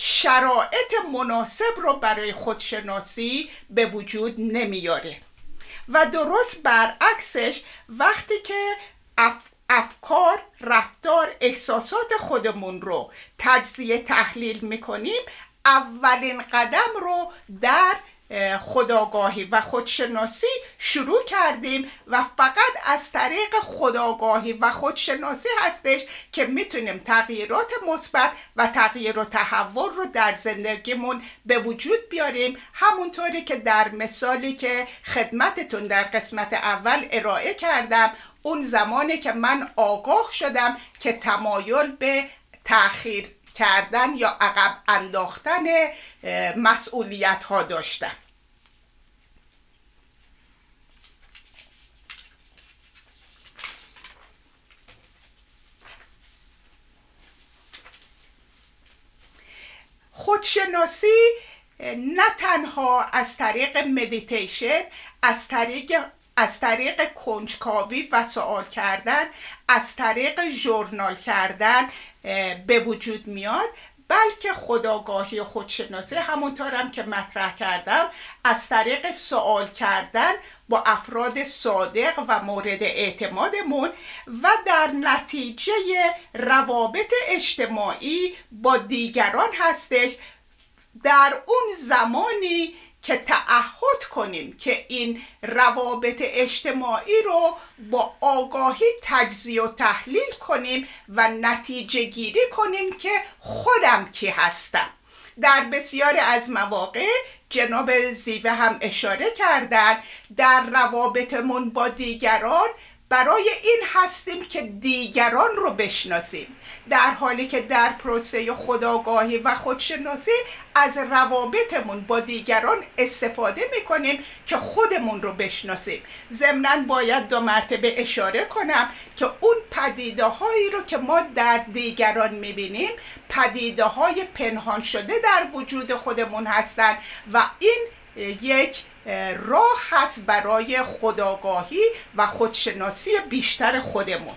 شرایط مناسب رو برای خودشناسی به وجود نمیاره. و درست برعکسش وقتی که افکار رفتار احساسات خودمون رو تجزیه تحلیل می‌کنیم اولین قدم رو در خداگاهی و خودشناسی شروع کردیم و فقط از طریق خداگاهی و خودشناسی هستش که می‌تونیم تغییرات مثبت و تغییر و تحول رو در زندگیمون به وجود بیاریم. همونطوری که در مثالی که خدمتتون در قسمت اول ارائه کردم اون زمانی که من آگاه شدم که تمایل به تاخیر کردن یا عقب انداختن مسئولیت ها داشتم خودشناسی نه تنها از طریق مدیتیشن از طریق از طریق کنجکاوی و سوال کردن از طریق ژورنال کردن به وجود میاد بلکه خداگاهی خودشناسی همونطورم که مطرح کردم از طریق سوال کردن با افراد صادق و مورد اعتمادمون و در نتیجه روابط اجتماعی با دیگران هستش. در اون زمانی که تعهد کنیم که این روابط اجتماعی رو با آگاهی تجزیه و تحلیل کنیم و نتیجه گیری کنیم که خودم کی هستم. در بسیاری از مواقع جناب زیوه هم اشاره کردن در روابطمون با دیگران برای این هستیم که دیگران رو بشناسیم. در حالی که در پروسه خداگاهی و خودشناسی از روابطمون با دیگران استفاده می‌کنیم که خودمون رو بشناسیم. ضمنا باید دو مرتبه اشاره کنم که اون پدیده هایی رو که ما در دیگران می‌بینیم پدیده های پنهان شده در وجود خودمون هستند و این یک راه هست برای خداگاهی و خودشناسی بیشتر خودمون.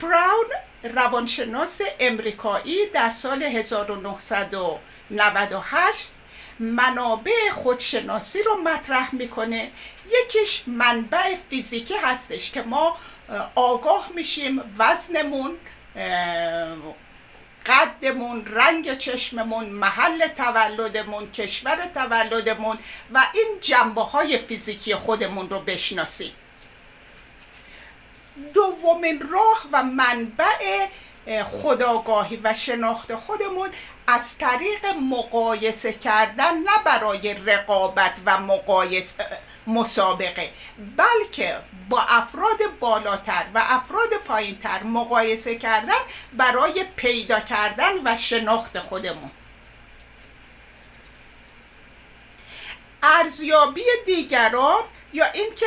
براون روانشناس امریکایی در سال 1998 منابع خودشناسی رو مطرح می‌کنه. یکیش منبع فیزیکی هستش که ما آگاه میشیم وزنمون قدمون رنگ چشممون محل تولدمون کشور تولدمون و این جنبه های فیزیکی خودمون رو بشناسیم. دومین راه و منبع خداگاهی و شناخت خودمون از طریق مقایسه کردن نه برای رقابت و مقایسه مسابقه بلکه با افراد بالاتر و افراد پایینتر مقایسه کردن برای پیدا کردن و شناخت خودمون. ارزیابی دیگران یا اینکه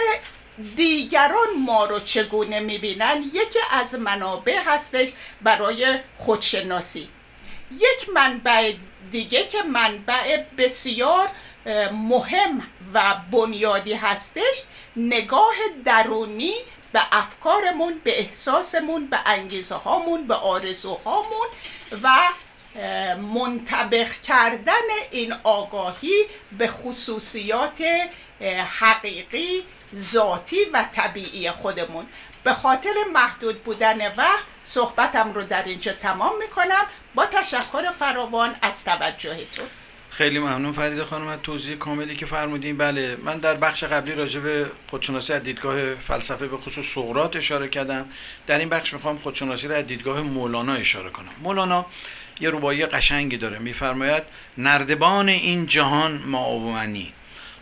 دیگران ما رو چگونه می‌بینن یکی از منابع هستش برای خودشناسی. یک منبع دیگه که منبع بسیار مهم و بنیادی هستش نگاه درونی به افکارمون به احساسمون به انگیزه هامون به آرزوهامون و منطبق کردن این آگاهی به خصوصیات حقیقی ذاتی و طبیعی خودمون. به خاطر محدود بودن وقت صحبتم رو در اینجا تمام می‌کنم. با تشکر فراوان از توجهتون. خیلی ممنون فرید خانم از توضیح کاملی که فرمودین. بله من در بخش قبلی راجع به خودشناسی از دیدگاه فلسفه به خصوص سقراط اشاره کردم. در این بخش می‌خوام خودشناسی رو از دیدگاه مولانا اشاره کنم. مولانا یه روبایی قشنگی داره. میفرماید نردبان این جهان معاونی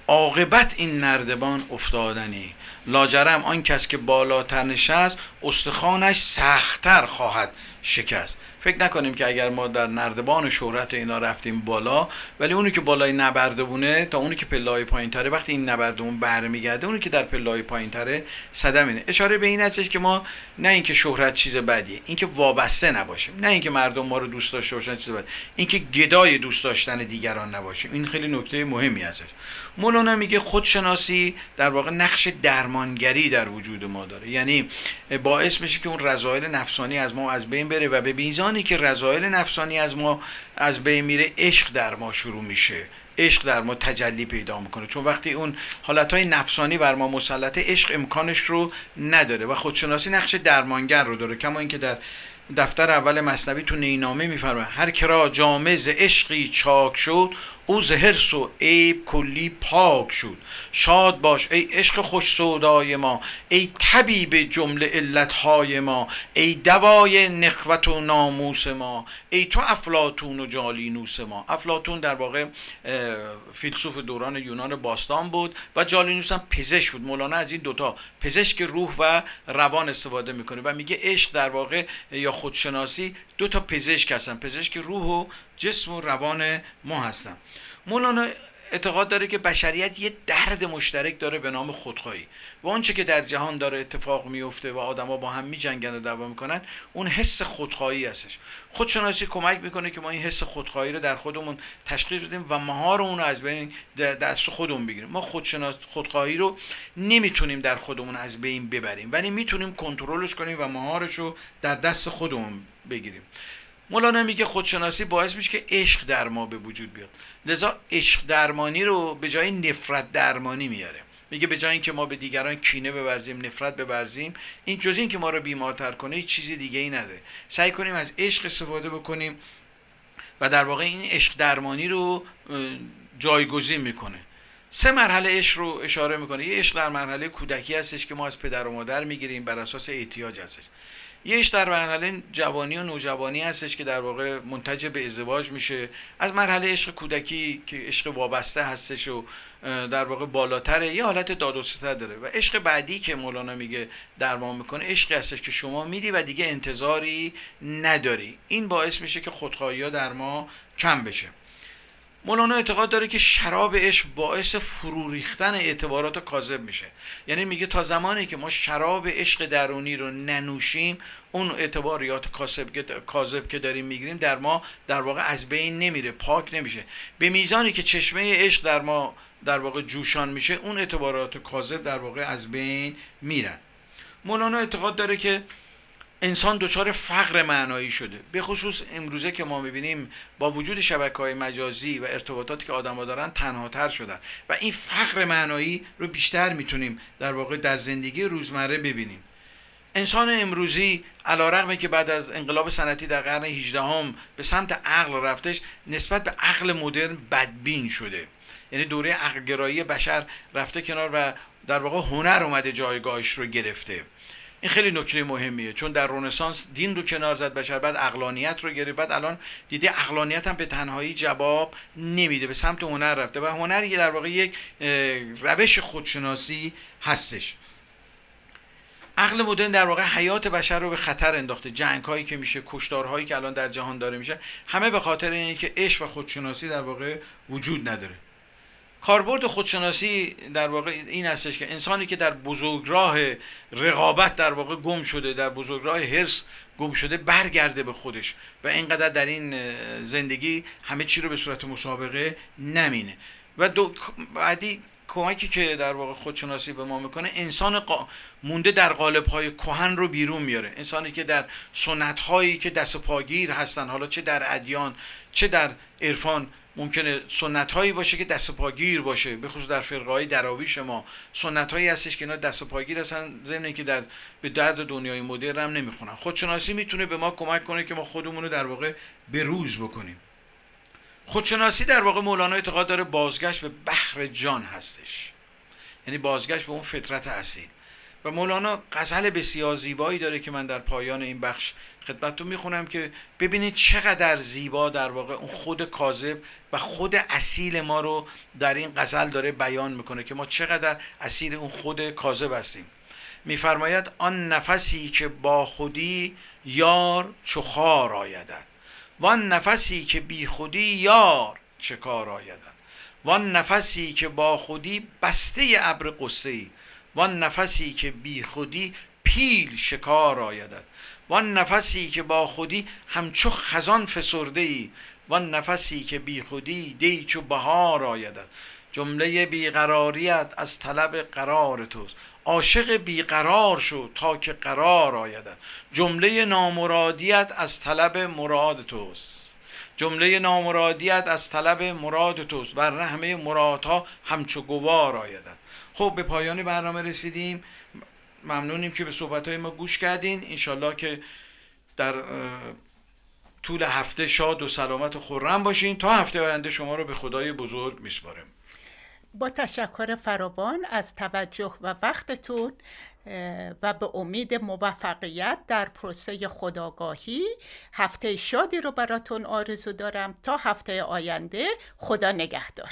عاقبت این نردبان افتادنی. لاجرم آن کس که بالاتر نشست استخوانش سختتر خواهد شکست. فکر نکنیم که اگر ما در نردبان شهرت اینا رفتیم بالا ولی اونی که بالای نبردبونه تا اونی که پلای پایین تره وقتی این نبردمون برمیگرده اونی که در پلای پایین تره صدم اینه اشاره به این هستش که ما نه اینکه شهرت چیز بدیه اینکه وابسته نباشیم نه اینکه مردم ما رو دوست داشته باشن چیز بد اینکه گدای دوست داشتن دیگران نباشیم. این خیلی نکته مهمی هستش. مولانا میگه خودشناسی در واقع نقش درمانگری در وجود ما داره. یعنی باعث میشه که اون رضایل نفسانی از ما از بین بره و به میزانی که رضایل نفسانی از ما از بین میره عشق در ما شروع میشه. عشق در ما تجلی پیدا می‌کنه. چون وقتی اون حالتهای نفسانی بر ما مسلطه عشق امکانش رو نداره و خودشناسی نقش درمانگر رو داره. کما اینکه در دفتر اول مصنوی تو نینامه میفرمه هر کرا جامع ز عشقی چاک شد او ز حرص و عیب کلی پاک شد. شاد باش ای عشق خوش سودای ما ای طبیب جمله علتهای ما ای دوای نخوت و ناموس ما ای تو افلاتون و جالینوس ما. افلاتون در واقع فیلسوف دوران یونان باستان بود و جالینوس هم پزشک بود. مولانا از این دوتا پزشک روح و روان استفاده می‌کنه و میگه عشق در واقع یا خودشناسی دو تا پزشک هستن. پزشک روح و جسم و روان ما هستن. مولانا اعتقاد داره که بشریت یه درد مشترک داره به نام خودخواهی. و آنچه که در جهان داره اتفاق میفته و آدما با هم میجنگن و دعوا می‌کنن اون حس خودخواهی هستش. خودشناسی کمک می‌کنه که ما این حس خودخواهی رو در خودمون تشخیص بدیم و مهار اون رو از بین دست خودمون بگیریم. ما خودشناس خودخواهی رو نمی‌تونیم در خودمون از بین ببریم ولی می‌تونیم کنترلش کنیم و مهارش رو در دست خودمون بگیریم. مولانا میگه خودشناسی باعث میشه که عشق در ما به وجود بیاد. لذا عشق درمانی رو به جای نفرت درمانی میاره. میگه به جای اینکه ما به دیگران کینه ببرزیم نفرت ببرزیم این جز این که ما رو بیمارتر کنه هیچ چیزی دیگه ای نداره. سعی کنیم از عشق استفاده بکنیم و در واقع این عشق درمانی رو جایگزین می‌کنه. سه مرحله عشق رو اشاره می‌کنه. یه عشق در مرحله کودکی هستش که ما از پدر و مادر می‌گیریم بر اساس احتیاج هستش. یه در مرحله جوانی و نوجوانی هستش که در واقع منتج به ازدواج میشه. از مرحله عشق کودکی که عشق وابسته هستش و در واقع بالاتره یه حالت داد و داره. و عشق بعدی که مولانا میگه درمان می‌کنه عشقی هستش که شما میدی و دیگه انتظاری نداری. این باعث میشه که خودخواهی ها در ما کم بشه. مولانا اعتقاد داره که شراب عشق باعث فرو ریختن اعتبارات کاذب میشه. یعنی میگه تا زمانی که ما شراب عشق درونی رو ننوشیم اون اعتباریات کاذب که داریم می‌گیریم در ما در واقع از بین نمیره پاک نمیشه. به میزانی که چشمه عشق در ما در واقع جوشان میشه اون اعتبارات کاذب در واقع از بین میرن. مولانا اعتقاد داره که انسان دچار فقر معنایی شده. به خصوص امروزه که ما می‌بینیم با وجود شبکه های مجازی و ارتباطاتی که آدما دارن تنها تر شدن. و این فقر معنایی رو بیشتر می‌تونیم در واقع در زندگی روزمره ببینیم. انسان امروزی علا رقمه که بعد از انقلاب صنعتی در قرن 18 هم به سمت عقل رفتش نسبت به عقل مدرن بدبین شده. یعنی دوره عقلگرایی بشر رفته کنار و در واقع هنر اومده جایگاهش رو گرفته. این خیلی نکته مهمیه چون در رنسانس دین رو کنار زد بشر بعد اقلانیت رو گرفت بعد الان دیده اقلانیت هم به تنهایی جواب نمیده به سمت هنر رفته و هنر یه در واقع یک روش خودشناسی هستش. عقل مدرن در واقع حیات بشر رو به خطر انداخته. جنگ هایی که میشه کشتارهایی که الان در جهان داره میشه همه به خاطر اینه که عشق و خودشناسی در واقع وجود نداره. کاربرد خودشناسی در واقع این هستش که انسانی که در بزرگراه رقابت در واقع گم شده در بزرگراه هرس گم شده برگرده به خودش و اینقدر در این زندگی همه چی رو به صورت مسابقه نمینه. و دو بعدی کمکی که در واقع خودشناسی به ما می‌کنه انسان قا... مونده در قالب های کهن رو بیرون میاره. انسانی که در سنت هایی که دست پاگیر هستن حالا چه در ادیان چه در عرفان ممکنه سنت هایی باشه که دست پاگیر باشه به خصوص در فرقه دراویش ما. سنت هایی هستش که اینا دست پاگیر هستن ضمن که در به درد دنیای مدرن هم نمی‌خونن خودشناسی می‌تونه به ما کمک کنه که ما خودمون رو در واقع به روز بکنیم. خودشناسی در واقع مولانا اعتقاد داره بازگشت به بحر جان هستش. یعنی بازگشت به اون فطرت اصیل. و مولانا غزل بسیار زیبایی داره که من در پایان این بخش خدمتتون می‌خونم که ببینید چقدر زیبا در واقع اون خود کاذب و خود اصیل ما رو در این غزل داره بیان می‌کنه که ما چقدر اصیل اون خود کاذب هستیم. میفرماید آن نفسی که با خودی یار چو خار آیدد وان نفسی که بی خودی یار چه کار آیدد وان نفسی که با خودی بسته ابر قصه ای وان نفسی که بی خودی پیل شکار آیدد وان نفسی که با خودی همچو خزان فسرده ای وان نفسی که بی خودی دی بهار آیدد جمله بیقراریت از طلب قرار توست. عاشق بیقرار شو تا که قرار آیدد جمله نامرادیت از طلب مراد توست. جمله نامرادیت از طلب مراد توست. ورنه همه مرادها همچو گوار آیدد خب به پایان برنامه رسیدیم. ممنونیم که به صحبت های ما گوش کردین. انشالله که در طول هفته شاد و سلامت و خورم باشین. تا هفته آینده شما رو به خدای بزرگ میسپارم. با تشکر فراوان از توجه و وقتتون و به امید موفقیت در پروسه خداگاهی هفته شادی رو براتون آرزو دارم. تا هفته آینده خدا نگهدار.